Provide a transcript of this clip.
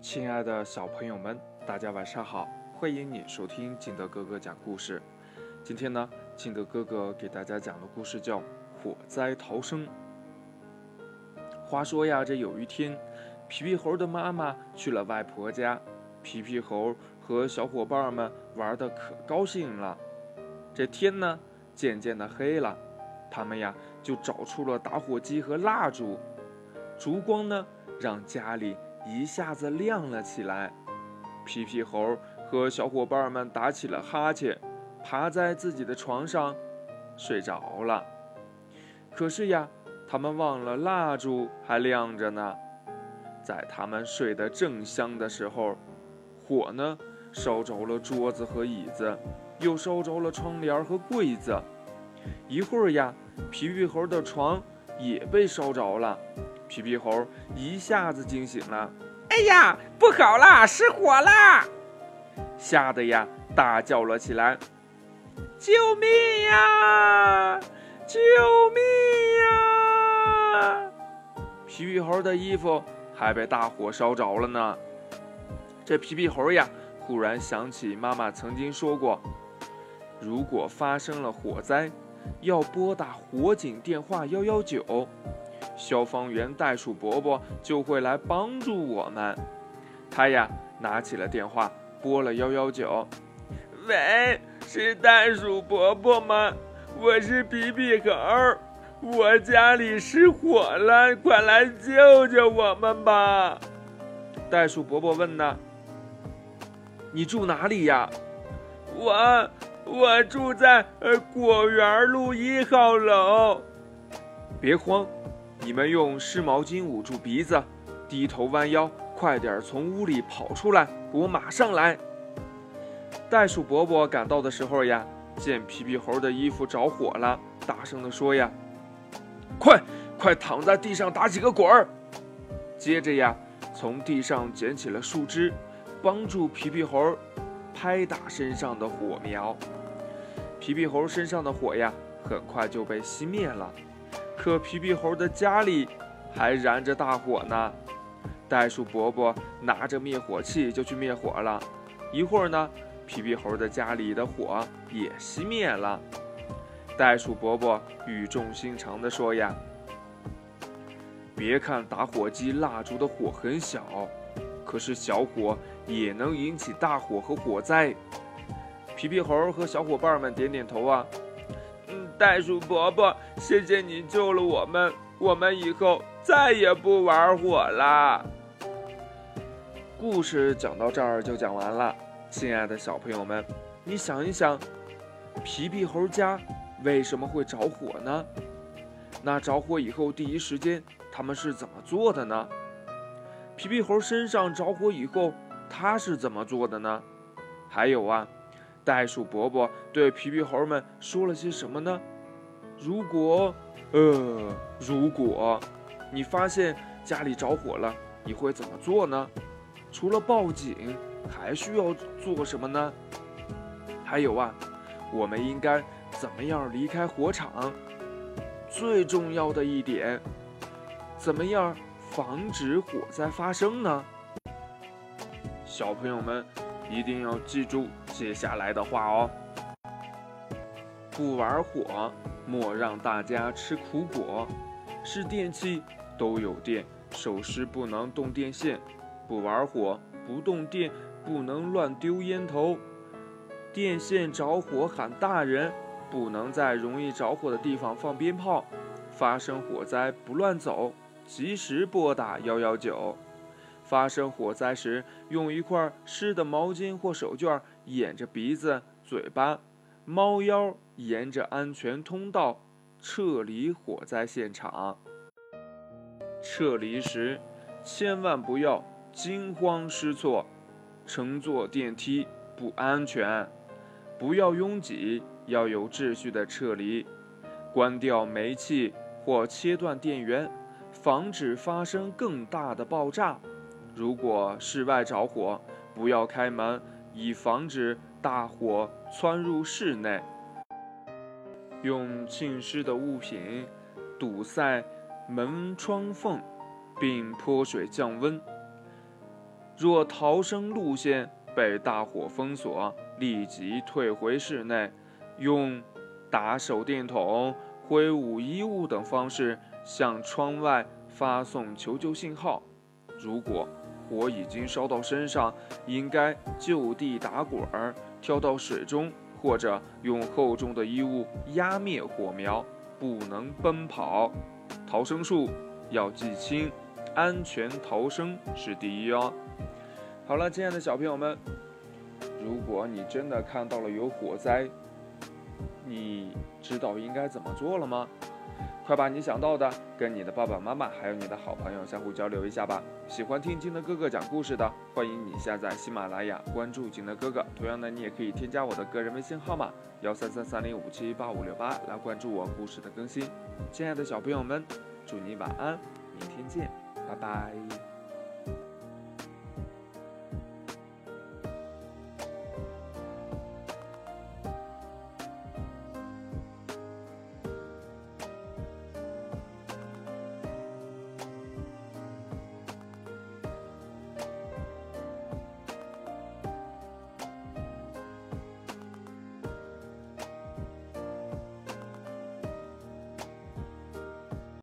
亲爱的小朋友们，大家晚上好！欢迎你收听金德哥哥讲故事。今天呢，金德哥哥给大家讲的故事叫《火灾逃生》。话说呀，这有一天，皮皮猴的妈妈去了外婆家，皮皮猴和小伙伴们玩的可高兴了。这天呢，渐渐的黑了，他们呀就找出了打火机和蜡烛，烛光呢让家里。一下子亮了起来，皮皮猴和小伙伴们打起了哈欠，爬在自己的床上睡着了。可是呀，他们忘了蜡烛还亮着呢。在他们睡得正香的时候，火呢烧着了桌子和椅子，又烧着了窗帘和柜子。一会儿呀，皮皮猴的床也被烧着了。皮皮猴一下子惊醒了，哎呀，不好啦，失火啦！吓得呀，大叫了起来：“救命呀！救命呀！”皮皮猴的衣服还被大火烧着了呢。这皮皮猴呀，忽然想起妈妈曾经说过，如果发生了火灾，要拨打火警电话幺幺九。消防员袋鼠伯伯就会来帮助我们。他呀，拿起了电话，拨了幺幺九。喂，是袋鼠伯伯吗？我是皮皮猴，我家里失火了，快来救救我们吧！袋鼠伯伯问呢。你住哪里呀？我我住在呃果园路一号楼。别慌。你们用湿毛巾捂住鼻子，低头弯腰，快点从屋里跑出来！我马上来。袋鼠伯伯赶到的时候呀，见皮皮猴的衣服着火了，大声地说呀：“快快躺在地上打几个滚儿！”接着呀，从地上捡起了树枝，帮助皮皮猴拍打身上的火苗。皮皮猴身上的火呀，很快就被熄灭了。可皮皮猴的家里还燃着大火呢，袋鼠伯伯拿着灭火器就去灭火了。一会儿呢，皮皮猴的家里的火也熄灭了。袋鼠伯伯语重心长地说：“呀，别看打火机、蜡烛的火很小，可是小火也能引起大火和火灾。”皮皮猴和小伙伴们点点头啊。袋鼠伯伯，谢谢你救了我们，我们以后再也不玩火啦。故事讲到这儿就讲完了，亲爱的小朋友们，你想一想，皮皮猴家为什么会着火呢？那着火以后第一时间他们是怎么做的呢？皮皮猴身上着火以后他是怎么做的呢？还有啊。袋鼠伯伯对皮皮猴们说了些什么呢？如果，呃，如果你发现家里着火了，你会怎么做呢？除了报警，还需要做什么呢？还有啊，我们应该怎么样离开火场？最重要的一点，怎么样防止火灾发生呢？小朋友们。一定要记住接下来的话哦！不玩火，莫让大家吃苦果。是电器都有电，手湿不能动电线。不玩火，不动电，不能乱丢烟头。电线着火喊大人，不能在容易着火的地方放鞭炮。发生火灾不乱走，及时拨打幺幺九。发生火灾时，用一块湿的毛巾或手绢掩着鼻子、嘴巴，猫腰沿着安全通道撤离火灾现场。撤离时，千万不要惊慌失措，乘坐电梯不安全，不要拥挤，要有秩序的撤离。关掉煤气或切断电源，防止发生更大的爆炸。如果室外着火，不要开门，以防止大火窜入室内。用浸湿的物品堵塞门窗缝，并泼水降温。若逃生路线被大火封锁，立即退回室内，用打手电筒、挥舞衣物等方式向窗外发送求救信号。如果火已经烧到身上，应该就地打滚儿，跳到水中，或者用厚重的衣物压灭火苗，不能奔跑。逃生术要记清，安全逃生是第一哦。好了，亲爱的小朋友们，如果你真的看到了有火灾，你知道应该怎么做了吗？快把你想到的跟你的爸爸妈妈还有你的好朋友相互交流一下吧。喜欢听金德哥哥讲故事的，欢迎你下载喜马拉雅，关注金德哥哥。同样的，你也可以添加我的个人微信号码幺三三三零五七八五六八来关注我故事的更新。亲爱的小朋友们，祝你晚安，明天见，拜拜。